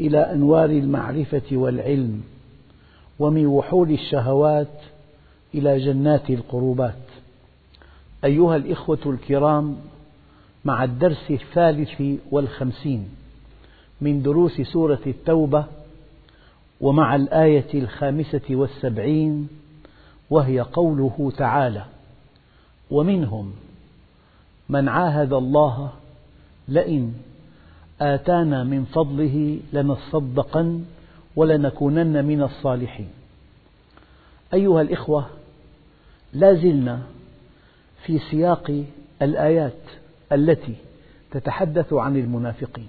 إلى أنوار المعرفة والعلم ومن وحول الشهوات إلى جنات القربات. أيها الإخوة الكرام مع الدرس الثالث والخمسين من دروس سورة التوبة ومع الآية الخامسة والسبعين وهي قوله تعالى ومنهم من عاهد الله لئن آتانا من فضله لنصدقن ولنكونن من الصالحين. أيها الإخوة لا زلنا في سياق الآيات التي تتحدث عن المنافقين.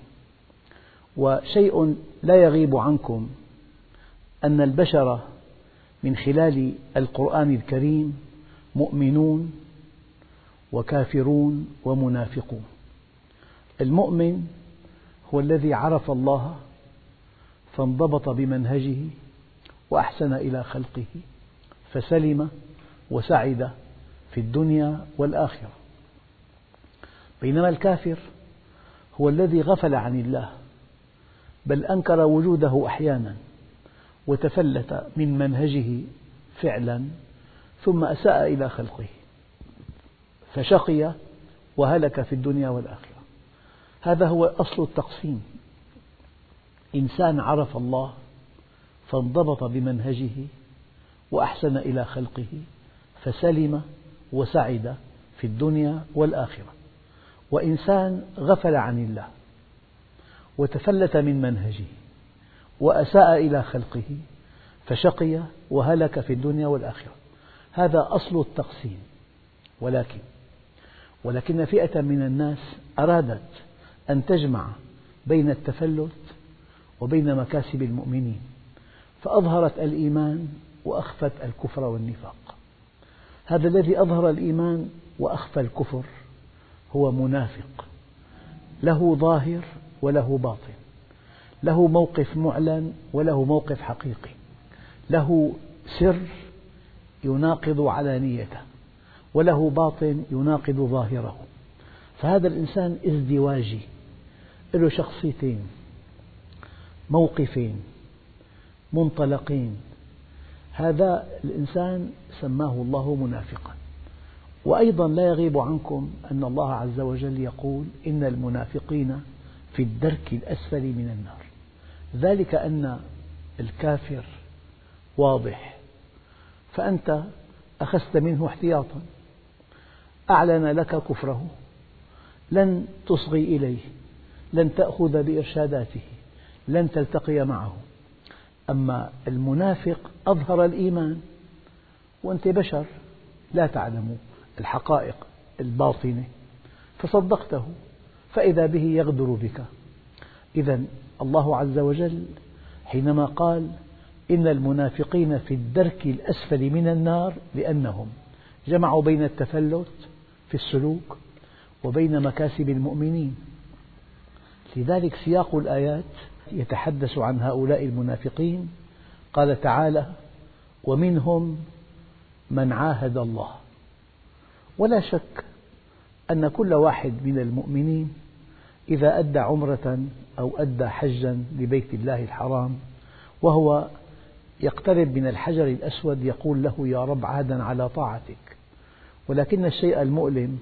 وشيء لا يغيب عنكم أن البشر من خلال القرآن الكريم مؤمنون وكافرون ومنافقون. المؤمن هو الذي عرف الله فانضبط بمنهجه وأحسن إلى خلقه فسلم وسعد في الدنيا والآخرة. بينما الكافر هو الذي غفل عن الله بل أنكر وجوده أحيانا وتفلت من منهجه فعلا ثم أساء إلى خلقه فشقي وهلك في الدنيا والآخرة. هذا هو أصل التقسيم. إنسان عرف الله فانضبط بمنهجه وأحسن إلى خلقه فسلم وسعد في الدنيا والآخرة. وإنسان غفل عن الله وتفلت من منهجه وأساء إلى خلقه فشقي وهلك في الدنيا والآخرة. هذا أصل التقسيم. ولكن ولكن فئة من الناس أرادت أن تجمع بين التفلت وبين مكاسب المؤمنين فأظهرت الإيمان وأخفت الكفر والنفاق. هذا الذي أظهر الإيمان وأخفى الكفر هو منافق له ظاهر وله باطن له موقف معلن وله موقف حقيقي له سر يناقض علانيته وله باطن يناقض ظاهره. فهذا الإنسان ازدواجي. له شخصيتين موقفين منطلقين. هذا الإنسان سماه الله منافقا. وأيضا لا يغيب عنكم أن الله عز وجل يقول إن المنافقين في الدرك الأسفل من النار. ذلك أن الكافر واضح. فأنت أخذت منه احتياطا. أعلن لك كفره. لن تصغي إليه. لن تأخذ بإرشاداته لن تلتقي معه. أما المنافق أظهر الإيمان وأنت بشر لا تعلم الحقائق الباطنة فصدقته فإذا به يغدر بك. إذا الله عز وجل حينما قال إن المنافقين في الدرك الأسفل من النار لأنهم جمعوا بين التفلت في السلوك وبين مكاسب المؤمنين. لذلك سياق الآيات يتحدث عن هؤلاء المنافقين قال تعالى ومنهم من عاهد الله. ولا شك أن كل واحد من المؤمنين إذا أدى عمرة أو أدى حجا لبيت الله الحرام وهو يقترب من الحجر الأسود يقول له يا رب عهدا على طاعتك. ولكن الشيء المؤلم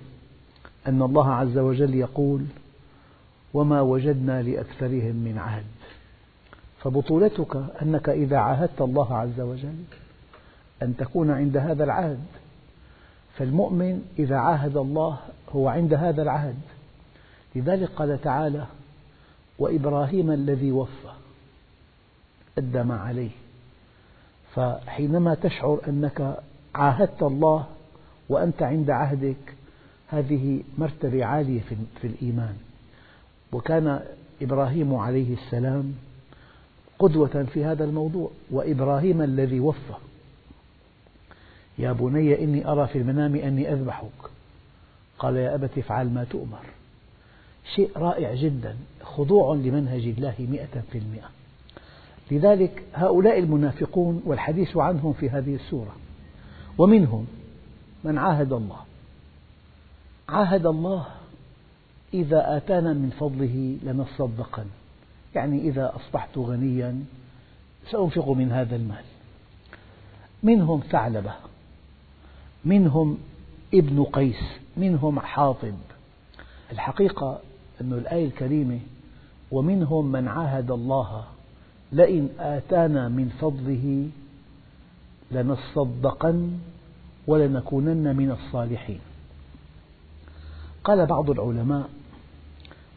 أن الله عز وجل يقول وما وجدنا لأكثرهم من عهد. فبطولتك أنك إذا عاهدت الله عز وجل أن تكون عند هذا العهد. فالمؤمن إذا عاهد الله هو عند هذا العهد. لذلك قال تعالى وإبراهيم الذي وفى أدى ما عليه. فحينما تشعر أنك عاهدت الله وأنت عند عهدك هذه مرتبة عالية في الإيمان. وكان إبراهيم عليه السلام قدوة في هذا الموضوع وإبراهيم الذي وفى. يا بني إني أرى في المنام أني أذبحك. قال يا أبت افعل ما تؤمر. شيء رائع جدا خضوع لمنهج الله مئة في المئة. لذلك هؤلاء المنافقون والحديث عنهم في هذه السورة. ومنهم من عاهد الله. عاهد الله إذا آتانا من فضله لنصدقن. يعني إذا أصبحت غنيا سأنفق من هذا المال. منهم ثعلبة منهم ابن قيس منهم حاطب. الحقيقة أن الآية الكريمة ومنهم من عاهد الله لئن آتانا من فضله لنصدقن ولنكونن من الصالحين. قال بعض العلماء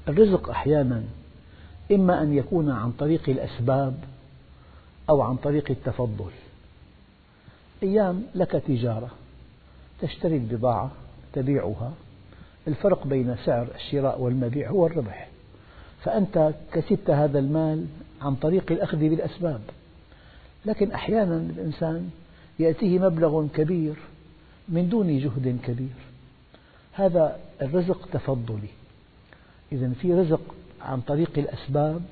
الرزق أحيانا إما أن يكون عن طريق الأسباب أو عن طريق التفضل. أيام لك تجارة تشتري البضاعة تبيعها. الفرق بين سعر الشراء والمبيع هو الربح. فأنت كسبت هذا المال عن طريق الأخذ بالأسباب. لكن أحيانا الإنسان يأتيه مبلغ كبير من دون جهد كبير. هذا الرزق تفضلي. إذا في رزق عن طريق الأسباب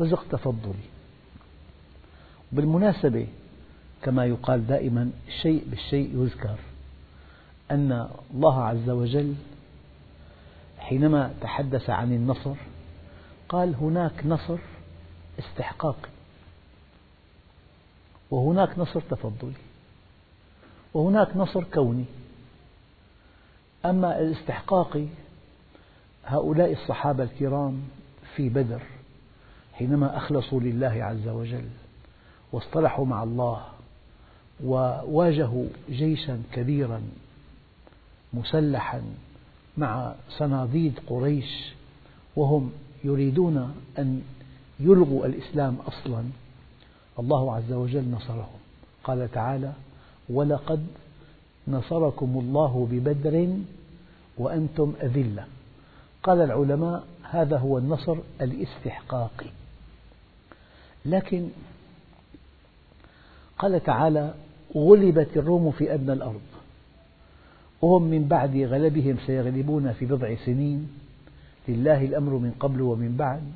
رزق تفضلي بالمناسبة كما يقال دائما الشيء بالشيء يذكر أن الله عز وجل حينما تحدث عن النصر قال هناك نصر استحقاقي وهناك نصر تفضلي وهناك نصر كوني. أما الاستحقاقي هؤلاء الصحابة الكرام في بدر حينما أخلصوا لله عز وجل واصطلحوا مع الله وواجهوا جيشا كبيرا مسلحا مع صناديد قريش وهم يريدون أن يلغوا الإسلام أصلا الله عز وجل نصرهم. قال تعالى ولقد نصركم الله ببدر وأنتم أذلة. قال العلماء هذا هو النصر الاستحقاقي. لكن قال تعالى غلبت الروم في أدنى الأرض. وهم من بعد غلبهم سيغلبون في بضع سنين. لله الأمر من قبل ومن بعد.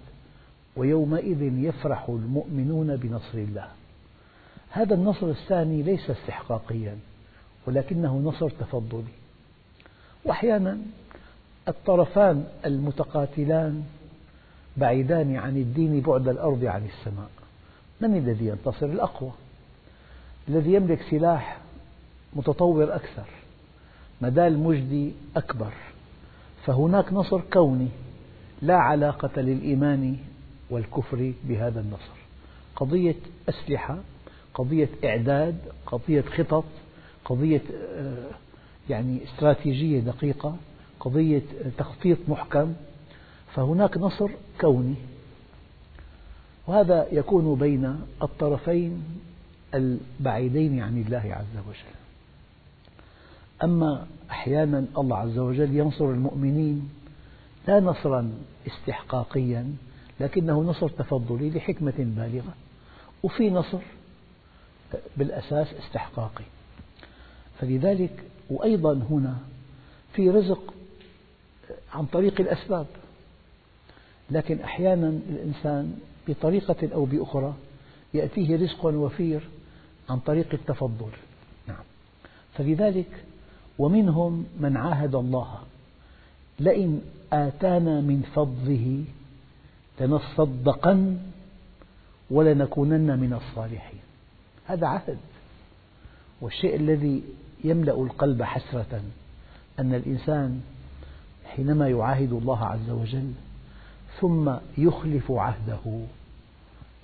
ويومئذ يفرح المؤمنون بنصر الله. هذا النصر الثاني ليس استحقاقيا ولكنه نصر تفضلي. وأحيانا الطرفان المتقاتلان بعيدان عن الدين بعد الأرض عن السماء. من الذي ينتصر؟ الأقوى. الذي يملك سلاح متطور أكثر مدى المجد أكبر. فهناك نصر كوني لا علاقة للإيمان والكفر بهذا النصر. قضية أسلحة قضية إعداد قضية خطط قضية آه، يعني استراتيجية دقيقة. قضية تخطيط محكم فهناك نصر كوني. وهذا يكون بين الطرفين البعيدين عن الله عز وجل. أما أحيانا الله عز وجل ينصر المؤمنين لا نصرا استحقاقيا لكنه نصر تفضلي لحكمة بالغة وفي نصر بالأساس استحقاقي. فلذلك وأيضا هنا في رزق عن طريق الأسباب. لكن أحيانا الإنسان بطريقة أو بأخرى يأتيه رزق وفير عن طريق التفضل. نعم. فلذلك ومنهم من عاهد الله لئن آتانا من فضله لنصدقن ولنكونن من الصالحين. هذا عهد. والشيء الذي يملأ القلب حسرة أن الإنسان حينما يعاهد الله عز وجل ثم يخلف عهده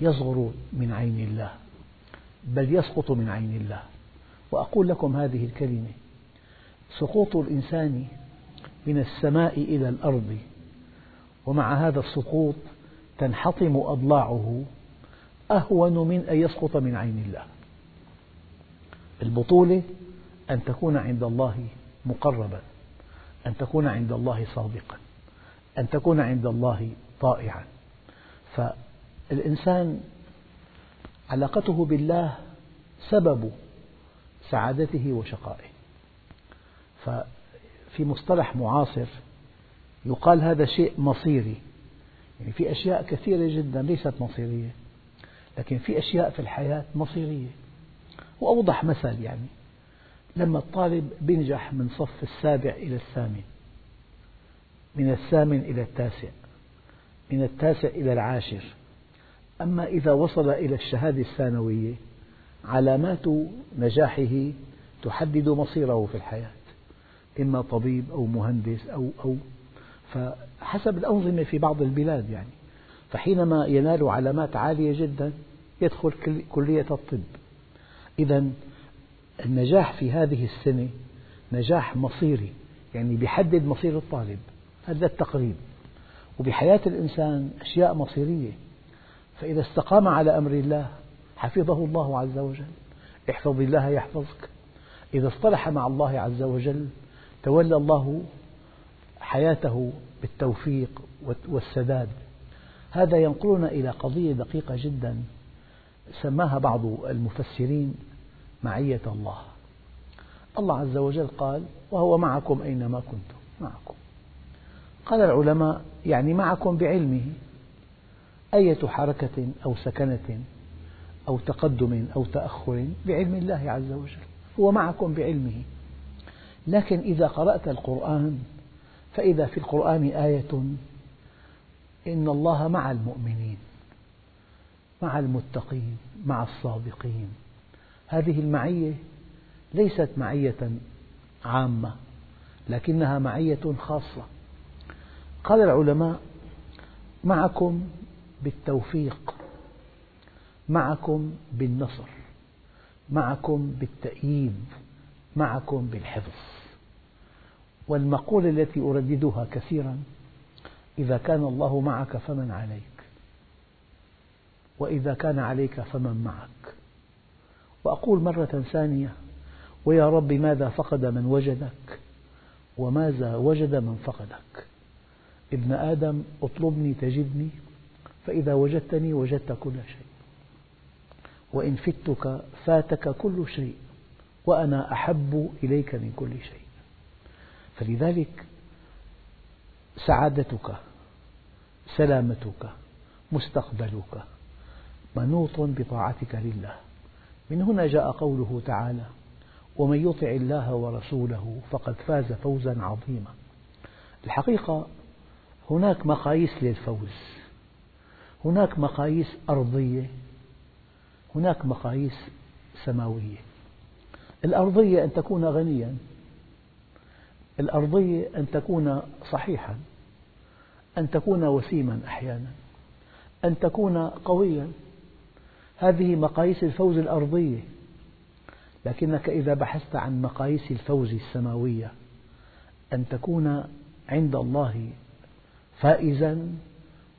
يصغر من عين الله بل يسقط من عين الله. وأقول لكم هذه الكلمة سقوط الإنسان من السماء إلى الأرض ومع هذا السقوط تنحطم أضلاعه أهون من أن يسقط من عين الله. البطولة أن تكون عند الله مقربا. أن تكون عند الله صادقا أن تكون عند الله طائعا. فالإنسان علاقته بالله سبب سعادته وشقائه. ففي مصطلح معاصر يقال هذا شيء مصيري. يعني في أشياء كثيرة جدا ليست مصيرية لكن في أشياء في الحياة مصيرية. وأوضح مثل يعني. لما الطالب بينجح من صف السابع إلى الثامن من الثامن إلى التاسع من التاسع إلى العاشر. أما إذا وصل إلى الشهادة الثانوية علامات نجاحه تحدد مصيره في الحياة إما طبيب أو مهندس أو أو فحسب الأنظمة في بعض البلاد يعني. فحينما ينال علامات عالية جدا يدخل كلية الطب. إذا النجاح في هذه السنة نجاح مصيري يعني بيحدد مصير الطالب هذا التقريب. وبحياة الإنسان أشياء مصيرية. فإذا استقام على أمر الله حفظه الله عز وجل. احفظ الله يحفظك. إذا اصطلح مع الله عز وجل تولى الله حياته بالتوفيق والسداد. هذا ينقلنا إلى قضية دقيقة جدا سماها بعض المفسرين معية الله. الله عز وجل قال وهو معكم أينما كنتم. معكم. قال العلماء يعني معكم بعلمه. أية حركة أو سكنة أو تقدم أو تأخر بعلم الله عز وجل. هو معكم بعلمه. لكن إذا قرأت القرآن فإذا في القرآن آية إن الله مع المؤمنين مع المتقين مع الصادقين. هذه المعية ليست معية عامة لكنها معية خاصة. قال العلماء معكم بالتوفيق معكم بالنصر معكم بالتأييد معكم بالحفظ. والمقولة التي أرددها كثيرا إذا كان الله معك فمن عليك وإذا كان عليك فمن معك. وأقول مرة ثانية ويا رب ماذا فقد من وجدك؟ وماذا وجد من فقدك؟ ابن آدم اطلبني تجدني فإذا وجدتني وجدت كل شيء. وإن فتك فاتك كل شيء وأنا أحب إليك من كل شيء. فلذلك سعادتك سلامتك مستقبلك منوط بطاعتك لله. من هنا جاء قوله تعالى ومن يطع الله ورسوله فقد فاز فوزا عظيما. الحقيقة هناك مقاييس للفوز. هناك مقاييس أرضية هناك مقاييس سماوية. الأرضية أن تكون غنيا الأرضية أن تكون صحيحا أن تكون وسيما أحيانا أن تكون قويا. هذه مقاييس الفوز الأرضية. لكنك إذا بحثت عن مقاييس الفوز السماوية أن تكون عند الله فائزا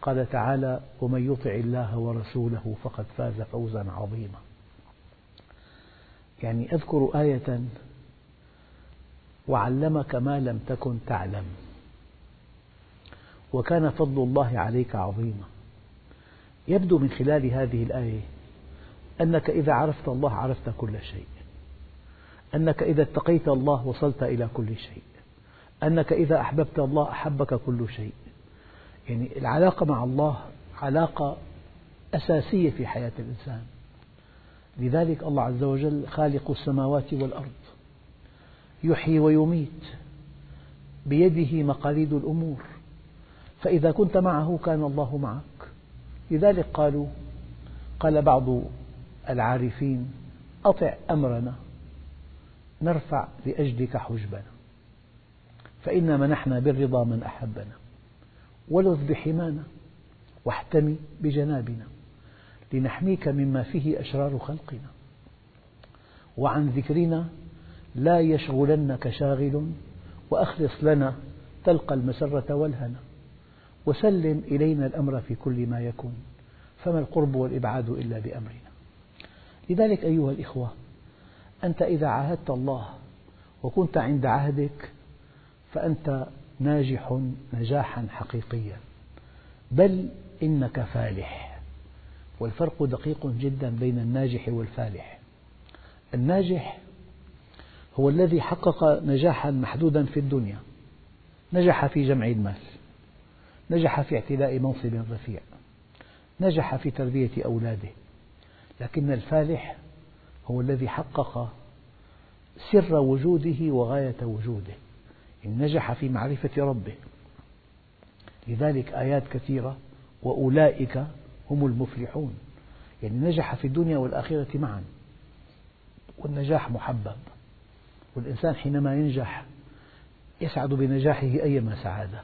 قال تعالى ومن يطع الله ورسوله فقد فاز فوزا عظيما. يعني أذكر آية وعلمك ما لم تكن تعلم وكان فضل الله عليك عظيما. يبدو من خلال هذه الآية أنك إذا عرفت الله عرفت كل شيء. أنك إذا اتقيت الله وصلت إلى كل شيء. أنك إذا أحببت الله أحبك كل شيء. يعني العلاقة مع الله علاقة أساسية في حياة الإنسان. لذلك الله عز وجل خالق السماوات والأرض. يحيي ويميت. بيده مقاليد الأمور. فإذا كنت معه كان الله معك. لذلك قالوا قال بعض العارفين أطع أمرنا نرفع لأجلك حجبنا. فإنا منحنا بالرضا من أحبنا. ولذ بحمانا واحتمي بجنابنا لنحميك مما فيه أشرار خلقنا. وعن ذكرنا لا يشغلنك شاغل وأخلص لنا تلقى المسرة والهنا. وسلم إلينا الأمر في كل ما يكون. فما القرب والإبعاد إلا بأمرنا. لذلك أيها الإخوة أنت إذا عاهدت الله وكنت عند عهدك فأنت ناجح نجاحا حقيقيا. بل إنك فالح. والفرق دقيق جدا بين الناجح والفالح. الناجح هو الذي حقق نجاحا محدودا في الدنيا. نجح في جمع المال. نجح في اعتلاء منصب رفيع. نجح في تربية أولاده. لكن الفالح هو الذي حقق سر وجوده وغاية وجوده إن نجح في معرفة ربه. لذلك آيات كثيرة وأولئك هم المفلحون. يعني نجح في الدنيا والآخرة معا. والنجاح محبب. والإنسان حينما ينجح يسعد بنجاحه أيما سعادة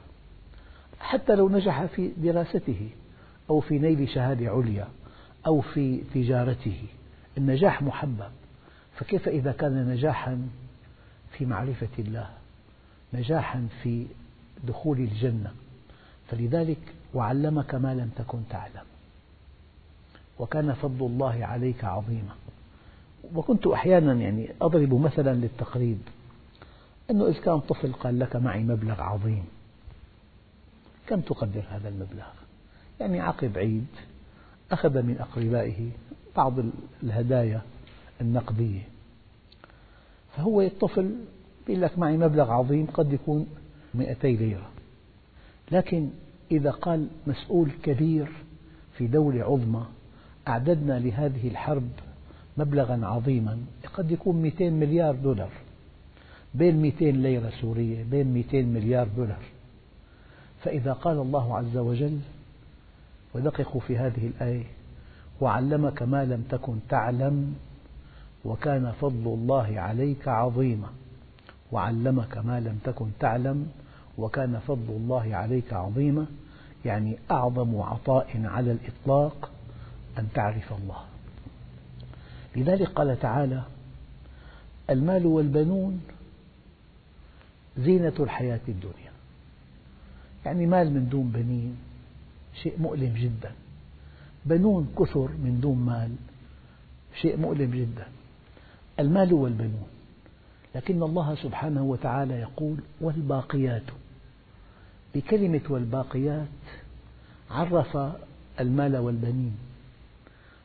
حتى لو نجح في دراسته أو في نيل شهادة عليا. أو في تجارته. النجاح محبب. فكيف إذا كان نجاحا في معرفة الله؟ نجاحا في دخول الجنة. فلذلك وعلمك ما لم تكن تعلم. وكان فضل الله عليك عظيما. وكنت أحيانا يعني أضرب مثلا للتقريب. أنه إذا كان طفل قال لك معي مبلغ عظيم. كم تقدر هذا المبلغ؟ يعني عقب عيد. أخذ من أقربائه بعض الهدايا النقدية. فهو الطفل يقول لك معي مبلغ عظيم قد يكون 200 ليرة. لكن إذا قال مسؤول كبير في دولة عظمى أعددنا لهذه الحرب مبلغا عظيما قد يكون 200 مليار دولار. بين 200 ليرة سورية بين 200 مليار دولار. فإذا قال الله عز وجل ودققوا في هذه الآية. وعلمك ما لم تكن تعلم وكان فضل الله عليك عظيما. وعلمك ما لم تكن تعلم وكان فضل الله عليك عظيما. يعني أعظم عطاء على الإطلاق أن تعرف الله. لذلك قال تعالى المال والبنون زينة الحياة الدنيا. يعني مال من دون بنين شيء مؤلم جدا. بنون كثر من دون مال شيء مؤلم جدا. المال والبنون لكن الله سبحانه وتعالى يقول والباقيات. بكلمة والباقيات عرف المال والبنين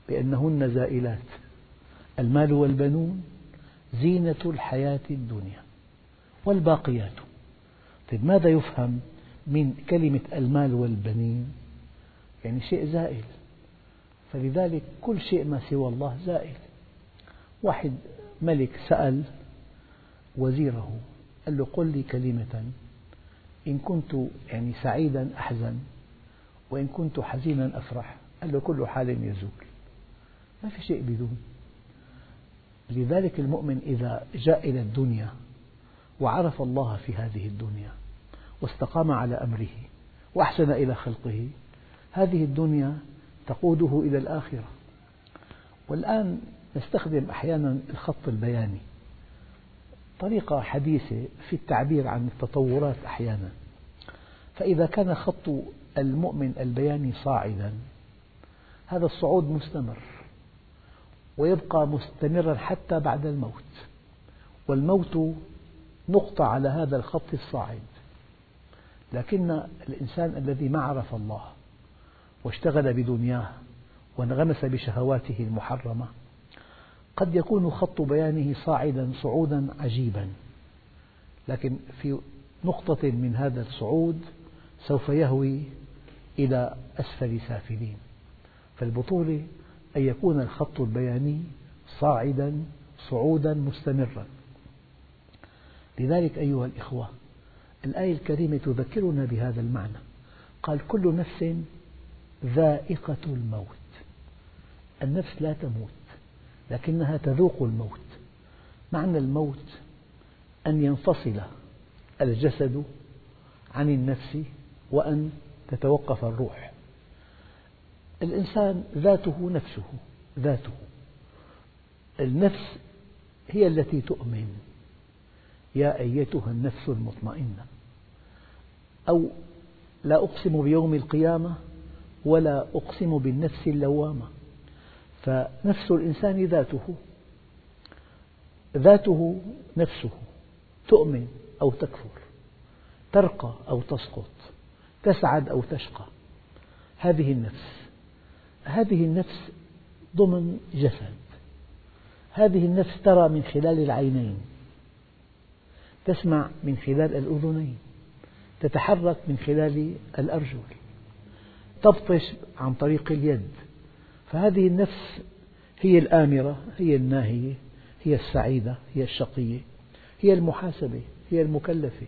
بأنهن زائلات. المال والبنون زينة الحياة الدنيا. والباقيات. طيب ماذا يفهم من كلمة المال والبنين؟ يعني شيء زائل فلذلك كل شيء ما سوى الله زائل واحد ملك سأل وزيره قال له قل لي كلمة إن كنت يعني سعيدا أحزن وإن كنت حزينا أفرح. قال له كل حال يزول. ما في شيء بدون. لذلك المؤمن إذا جاء إلى الدنيا وعرف الله في هذه الدنيا واستقام على أمره وأحسن إلى خلقه هذه الدنيا تقوده إلى الآخرة. والآن نستخدم أحيانا الخط البياني. طريقة حديثة في التعبير عن التطورات أحيانا. فإذا كان خط المؤمن البياني صاعدا هذا الصعود مستمر ويبقى مستمرا حتى بعد الموت. والموت نقطة على هذا الخط الصاعد. لكن الإنسان الذي ما عرف الله واشتغل بدنياه وانغمس بشهواته المحرمة. قد يكون خط بيانه صاعدا صعودا عجيبا. لكن في نقطة من هذا الصعود سوف يهوي إلى أسفل سافلين. فالبطولة أن يكون الخط البياني صاعدا صعودا مستمرا. لذلك أيها الإخوة الآية الكريمة تذكرنا بهذا المعنى. قال كل نفس ذائقة الموت. النفس لا تموت لكنها تذوق الموت. معنى الموت أن ينفصل الجسد عن النفس وأن تتوقف الروح. الإنسان ذاته نفسه ذاته. النفس هي التي تؤمن. يا أيتها النفس المطمئنة. أو لا أقسم بيوم القيامة ولا أقسم بالنفس اللوامة. فنفس الإنسان ذاته ذاته نفسه تؤمن أو تكفر ترقى أو تسقط تسعد أو تشقى. هذه النفس هذه النفس ضمن جسد. هذه النفس ترى من خلال العينين تسمع من خلال الأذنين تتحرك من خلال الأرجل. تبطش عن طريق اليد. فهذه النفس هي الآمرة هي الناهية هي السعيدة هي الشقية هي المحاسبة هي المكلفة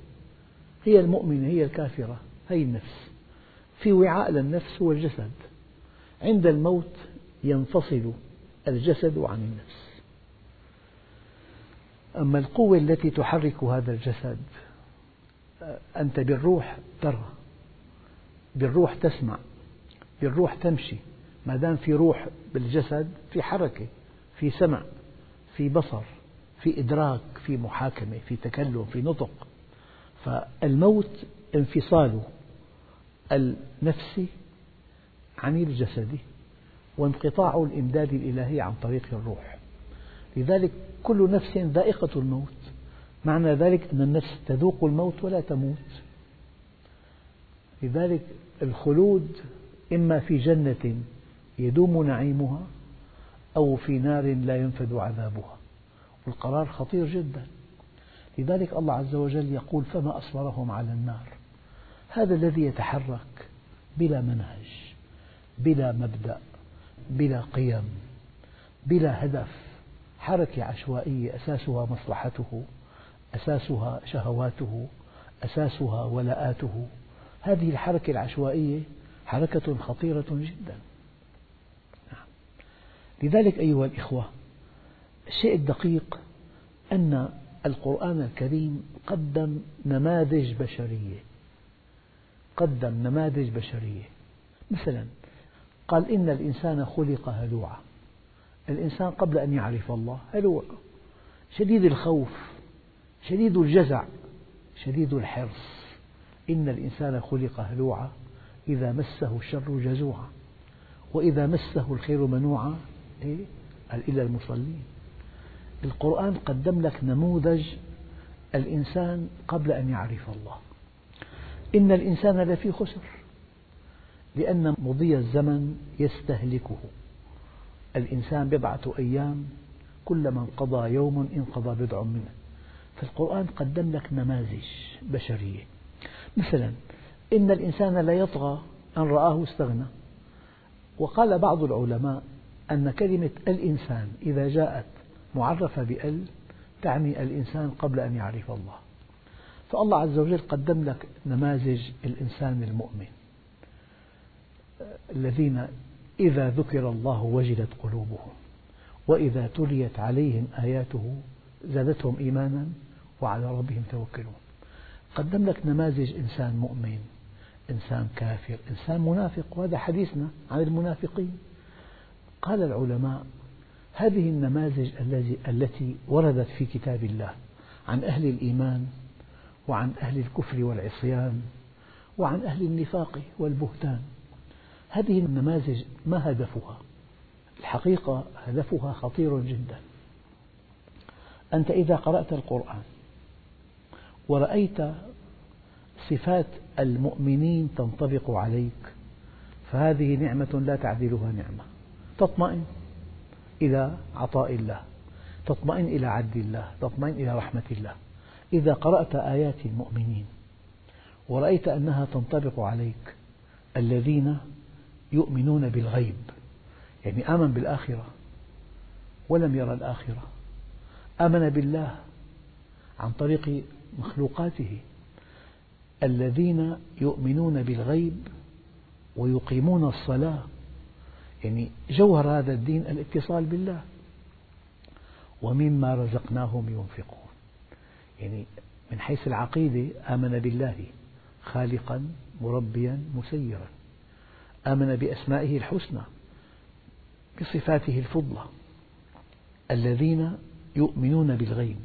هي المؤمنة هي الكافرة. هي النفس. في وعاء للنفس هو الجسد. عند الموت ينفصل الجسد عن النفس. أما القوة التي تحرك هذا الجسد أنت بالروح ترى بالروح تسمع. بالروح تمشي. ما دام في روح بالجسد في حركة في سمع في بصر في إدراك في محاكمة في تكلم في نطق. فالموت انفصال النفس عن الجسد وانقطاع الإمداد الإلهي عن طريق الروح. لذلك كل نفس ذائقة الموت. معنى ذلك أن النفس تذوق الموت ولا تموت. لذلك الخلود إما في جنة يدوم نعيمها أو في نار لا ينفد عذابها. والقرار خطير جدا. لذلك الله عز وجل يقول فما أصبرهم على النار. هذا الذي يتحرك بلا منهج بلا مبدأ بلا قيم بلا هدف. حركة عشوائية أساسها مصلحته أساسها شهواته أساسها ولاءاته. هذه الحركة العشوائية حركة خطيرة جدا. نعم. لذلك أيها الإخوة الشيء الدقيق أن القرآن الكريم قدم نماذج بشرية. قدم نماذج بشرية. مثلا قال إن الإنسان خلق هلوعا. الإنسان قبل أن يعرف الله هلوع. شديد الخوف شديد الجزع شديد الحرص. إن الإنسان خلق هلوعا. إذا مسه الشر جزوعا وإذا مسه الخير منوعا إيه؟ إلى المصلين. القرآن قدم لك نموذج الإنسان قبل أن يعرف الله. إن الإنسان لفي خسر لأن مضي الزمن يستهلكه. الإنسان بضعة أيام كلما انقضى يوم انقضى بضع منه. فالقرآن قدم لك نماذج بشرية. مثلا إن الإنسان لا يطغى أن رآه استغنى. وقال بعض العلماء أن كلمة الإنسان إذا جاءت معرفة بأل تعني الإنسان قبل أن يعرف الله. فالله عز وجل قدم لك نماذج الإنسان المؤمن. الذين إذا ذكر الله وجلت قلوبهم وإذا تليت عليهم آياته زادتهم إيمانا وعلى ربهم توكلون قدم لك نماذج إنسان مؤمن. إنسان كافر إنسان منافق وهذا حديثنا عن المنافقين. قال العلماء هذه النماذج التي وردت في كتاب الله عن أهل الإيمان وعن أهل الكفر والعصيان وعن أهل النفاق والبهتان. هذه النماذج ما هدفها؟ الحقيقة هدفها خطير جدا. أنت إذا قرأت القرآن ورأيت صفات المؤمنين تنطبق عليك فهذه نعمة لا تعدلها نعمة. تطمئن إلى عطاء الله تطمئن إلى عدل الله تطمئن إلى رحمة الله. إذا قرأت آيات المؤمنين ورأيت أنها تنطبق عليك الذين يؤمنون بالغيب يعني آمن بالآخرة ولم يرى الآخرة آمن بالله عن طريق مخلوقاته الذين يؤمنون بالغيب ويقيمون الصلاة. يعني جوهر هذا الدين الاتصال بالله. ومما رزقناهم ينفقون. يعني من حيث العقيدة آمن بالله خالقا مربيا مسيرا. آمن بأسمائه الحسنى بصفاته الفضلى. الذين يؤمنون بالغيب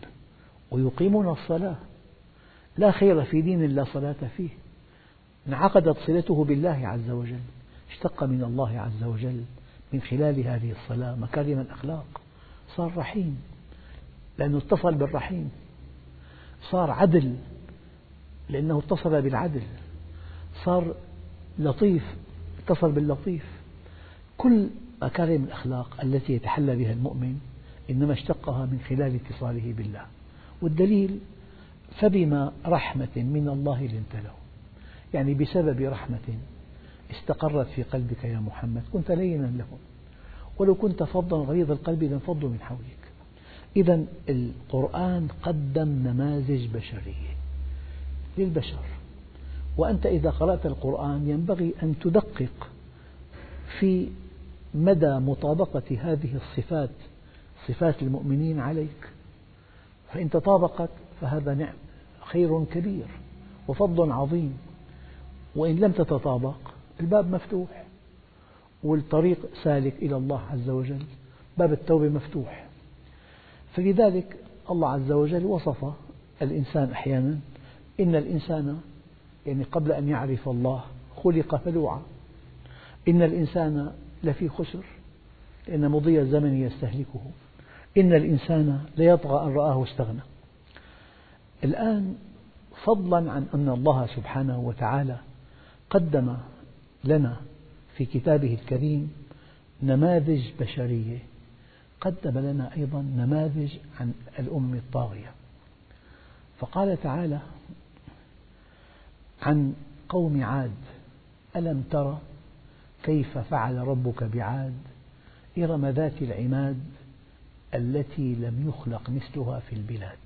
ويقيمون الصلاة. لا خير في دين لا صلاة فيه. انعقدت صلته بالله عز وجل اشتق من الله عز وجل من خلال هذه الصلاة مكارم الأخلاق. صار رحيم لأنه اتصل بالرحيم. صار عدل لأنه اتصل بالعدل. صار لطيف اتصل باللطيف. كل مكارم الأخلاق التي يتحلى بها المؤمن إنما اشتقها من خلال اتصاله بالله. والدليل فبما رحمة من الله لنت له. يعني بسبب رحمة استقرت في قلبك يا محمد كنت لينا لهم ولو كنت فظا غليظ القلب لانفضوا من حولك. إذا القرآن قدم نماذج بشرية للبشر. وأنت إذا قرأت القرآن ينبغي أن تدقق في مدى مطابقة هذه الصفات صفات المؤمنين عليك. فإن تطابقت فهذا نعم. خير كبير وفضل عظيم. وإن لم تتطابق الباب مفتوح والطريق سالك إلى الله عز وجل باب التوبة مفتوح. فلذلك الله عز وجل وصف الإنسان أحيانا إن الإنسان يعني قبل أن يعرف الله خلق فلوعا. إن الإنسان لفي خسر لأن مضي الزمن يستهلكه. إن الإنسان ليطغى أن رآه استغنى. الآن فضلا عن أن الله سبحانه وتعالى قدم لنا في كتابه الكريم نماذج بشرية. قدم لنا أيضا نماذج عن الأم الطاغية. فقال تعالى عن قوم عاد ألم تر كيف فعل ربك بعاد؟ إرم ذات العماد التي لم يخلق مثلها في البلاد.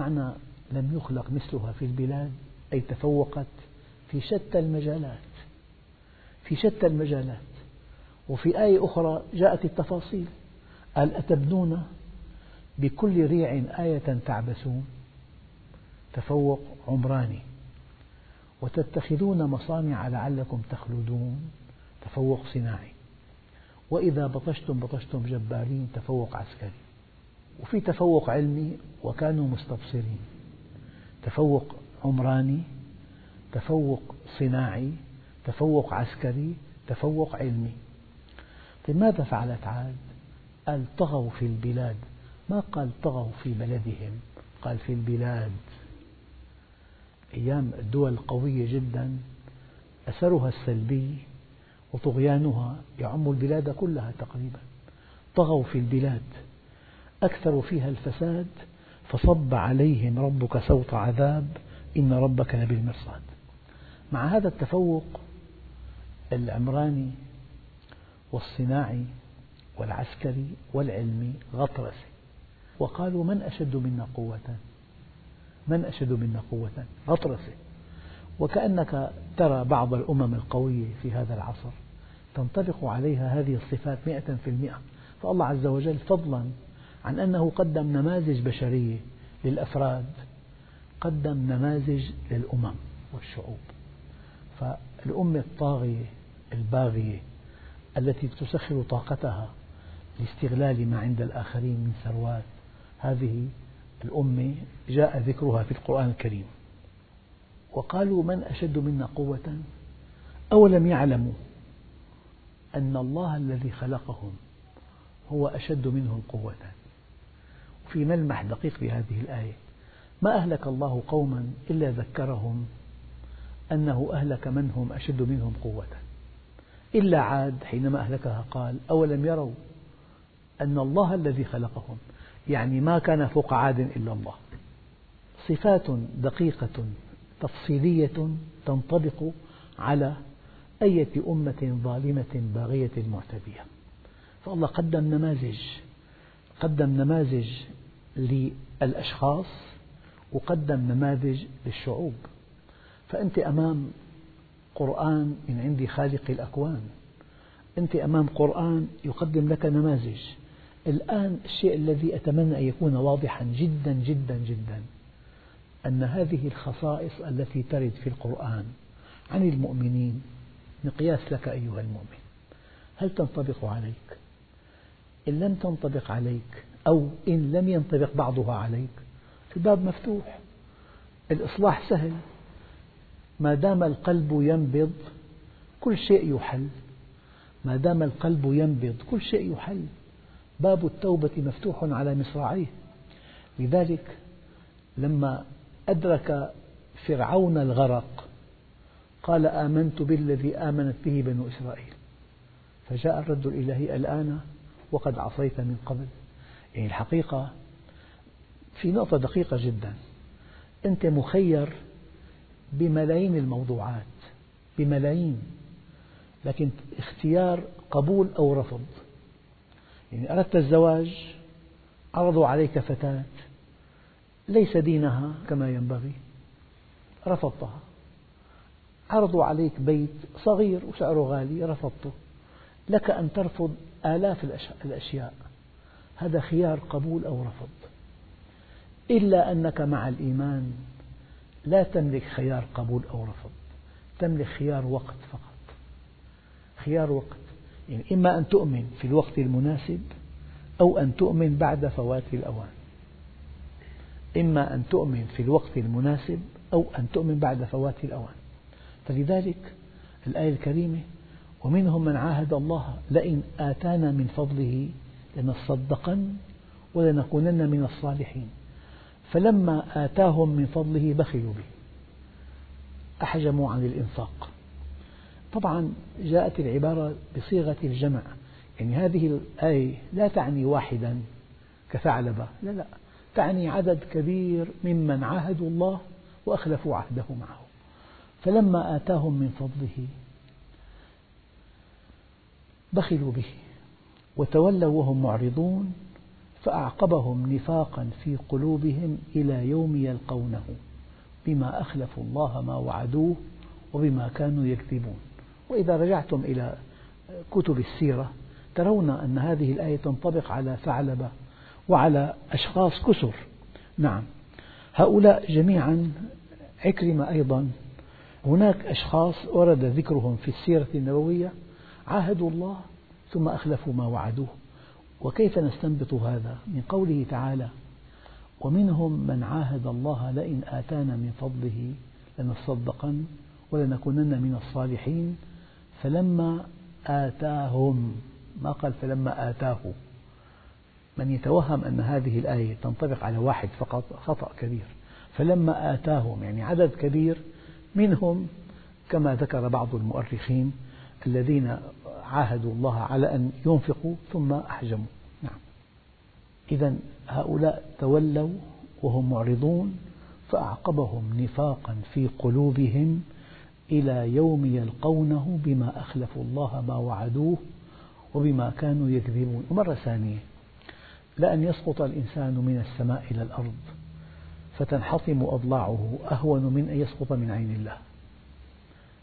معنى لم يخلق مثلها في البلاد أي تفوقت في شتى المجالات في شتى المجالات. وفي آية أخرى جاءت التفاصيل. قال أتبنون بكل ريع آية تعبثون؟ تفوق عمراني. وتتخذون مصانع لعلكم تخلدون؟ تفوق صناعي. وإذا بطشتم بطشتم جبارين تفوق عسكري. وفي تفوق علمي وكانوا مستبصرين. تفوق عمراني تفوق صناعي تفوق عسكري تفوق علمي. طيب ماذا فعلت عاد؟ قال طغوا في البلاد. ما قال طغوا في بلدهم؟ قال في البلاد. أيام الدول القوية جدا أثرها السلبي وطغيانها يعم البلاد كلها تقريبا. طغوا في البلاد. أكثروا فيها الفساد فصب عليهم ربك سوط عذاب إن ربك لبالمرصاد. مع هذا التفوق العمراني والصناعي والعسكري والعلمي غطرسة وقالوا من أشد منا قوة؟ من أشد منا قوة؟ غطرسة وكأنك ترى بعض الأمم القوية في هذا العصر تنطبق عليها هذه الصفات مئة في المئة. فالله عز وجل فضلا عن أنه قدم نماذج بشرية للأفراد قدم نماذج للأمم والشعوب. فالأمة الطاغية الباغية التي تسخر طاقتها لاستغلال ما عند الآخرين من ثروات هذه الأمة جاء ذكرها في القرآن الكريم. وقالوا من أشد منا قوة؟ أولم يعلموا أن الله الذي خلقهم هو أشد منهم قوة في ملمح دقيق بهذه الآية. ما أهلك الله قوما إلا ذكرهم أنه أهلك من هم أشد منهم قوة. إلا عاد حينما أهلكها قال أولم يروا أن الله الذي خلقهم؟ يعني ما كان فوق عاد إلا الله. صفات دقيقة تفصيلية تنطبق على أية أمة ظالمة باغية معتدية فالله قدم نماذج قدم نماذج للأشخاص وقدم نماذج للشعوب. فأنت أمام قرآن من عند خالق الأكوان. أنت أمام قرآن يقدم لك نماذج. الآن الشيء الذي أتمنى أن يكون واضحا جدا جدا جدا أن هذه الخصائص التي ترد في القرآن عن المؤمنين مقياس لك أيها المؤمن. هل تنطبق عليك؟ إن لم تنطبق عليك أو إن لم ينطبق بعضها عليك. الباب مفتوح. الإصلاح سهل. ما دام القلب ينبض كل شيء يحل. ما دام القلب ينبض كل شيء يحل. باب التوبة مفتوح على مصراعيه. لذلك لما أدرك فرعون الغرق قال آمنت بالذي آمنت به بنو إسرائيل. فجاء الرد الإلهي الآن وقد عصيت من قبل. يعني الحقيقة في نقطة دقيقة جدا. أنت مخير بملايين الموضوعات بملايين لكن اختيار قبول أو رفض. يعني أردت الزواج عرضوا عليك فتاة ليس دينها كما ينبغي. رفضتها. عرضوا عليك بيت صغير وسعره غالي رفضته. لك أن ترفض آلاف الأشياء. هذا خيار قبول أو رفض. إلا أنك مع الإيمان لا تملك خيار قبول أو رفض. تملك خيار وقت فقط. خيار وقت. يعني إما أن تؤمن في الوقت المناسب أو أن تؤمن بعد فوات الأوان. إما أن تؤمن في الوقت المناسب أو أن تؤمن بعد فوات الأوان. فلذلك الآية الكريمة ومنهم من عاهد الله لئن آتانا من فضله لنصدقن ولنكونن من الصالحين. فلما آتاهم من فضله بخلوا به أحجموا عن الإنفاق. طبعا جاءت العبارة بصيغة الجمع. يعني هذه الآية لا تعني واحدا كثعلبة لا لا. تعني عدد كبير ممن عاهدوا الله وأخلفوا عهده معه. فلما آتاهم من فضله بخلوا به. وتولوا وهم معرضون فأعقبهم نفاقا في قلوبهم إلى يوم يلقونه بما أخلفوا الله ما وعدوه وبما كانوا يكذبون. وإذا رجعتم إلى كتب السيرة ترون أن هذه الآية تنطبق على ثعلبة وعلى أشخاص كثر نعم. هؤلاء جميعا عكرمة أيضا. هناك أشخاص ورد ذكرهم في السيرة النبوية. عاهدوا الله ثم أخلفوا ما وعدوه. وكيف نستنبط هذا؟ من قوله تعالى ومنهم من عاهد الله لئن آتانا من فضله لنصدقن ولنكونن من الصالحين. فلما آتاهم ما قال فلما آتاه؟ من يتوهم أن هذه الآية تنطبق على واحد فقط خطأ كبير. فلما آتاهم يعني عدد كبير منهم كما ذكر بعض المؤرخين الذين عاهدوا الله على أن ينفقوا ثم أحجموا. نعم. إذا هؤلاء تولوا وهم معرضون فأعقبهم نفاقا في قلوبهم إلى يوم يلقونه بما أخلفوا الله ما وعدوه وبما كانوا يكذبون. ومرة ثانية لأن يسقط الإنسان من السماء إلى الأرض فتنحطم أضلاعه أهون من أن يسقط من عين الله.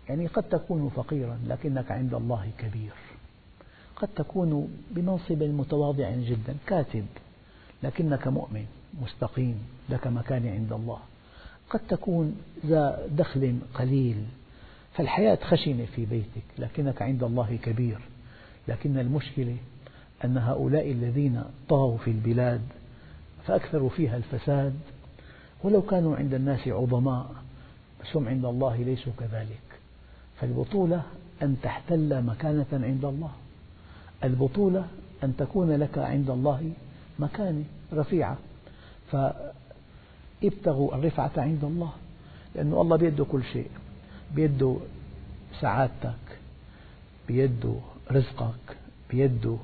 يعني قد تكون فقيرا لكنك عند الله كبير. قد تكون بمنصب متواضع جدا كاتب لكنك مؤمن مستقيم لك مكان عند الله. قد تكون ذا دخل قليل فالحياة خشنة في بيتك لكنك عند الله كبير. لكن المشكلة أن هؤلاء الذين طغوا في البلاد فأكثروا فيها الفساد ولو كانوا عند الناس عظماء بس هم عند الله ليسوا كذلك. فالبطولة أن تحتل مكانة عند الله. البطولة أن تكون لك عند الله مكانة رفيعة. فابتغوا الرفعة عند الله لأن الله بيده كل شيء. بيده سعادتك بيده رزقك بيده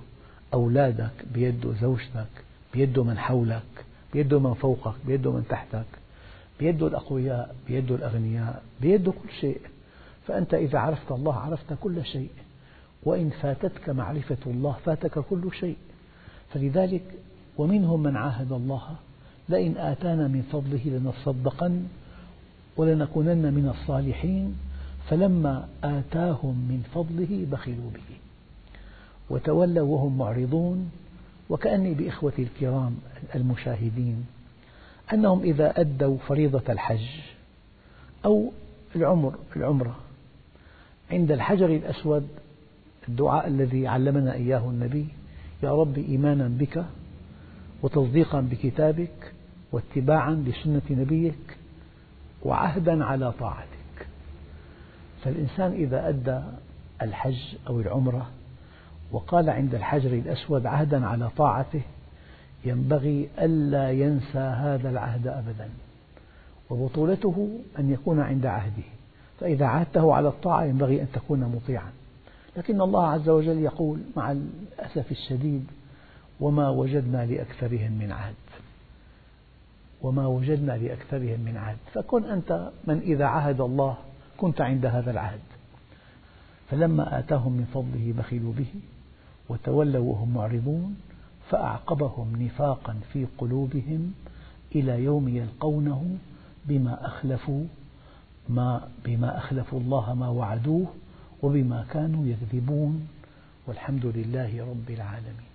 أولادك بيده زوجتك بيده من حولك بيده من فوقك بيده من تحتك بيده الأقوياء بيده الأغنياء بيده كل شيء. فأنت إذا عرفت الله عرفت كل شيء وإن فاتتك معرفة الله فاتك كل شيء. فلذلك ومنهم من عاهد الله لئن آتانا من فضله لنصدقن ولنكونن من الصالحين فلما آتاهم من فضله بخلوا به. وتولوا وهم معرضون وكأني بإخوتي الكرام المشاهدين أنهم إذا أدوا فريضة الحج أو العمر العمرة عند الحجر الأسود الدعاء الذي علمنا إياه النبي يا رب إيمانا بك وتصديقا بكتابك واتباعا لسنة نبيك وعهدا على طاعتك. فالإنسان إذا أدى الحج أو العمرة وقال عند الحجر الأسود عهدا على طاعته ينبغي ألا ينسى هذا العهد أبدا وبطولته أن يكون عند عهده. فإذا عاهدته على الطاعة ينبغي أن تكون مطيعا. لكن الله عز وجل يقول مع الأسف الشديد وما وجدنا لأكثرهم من عهد. وما وجدنا لأكثرهم من عهد. فكن أنت من إذا عهد الله كنت عند هذا العهد. فلما آتاهم من فضله بخلوا به وتولوا وهم معرضون فأعقبهم نفاقا في قلوبهم إلى يوم يلقونه بما أخلفوا ما بما أخلفوا الله ما وعدوه وبما كانوا يكذبون والحمد لله رب العالمين.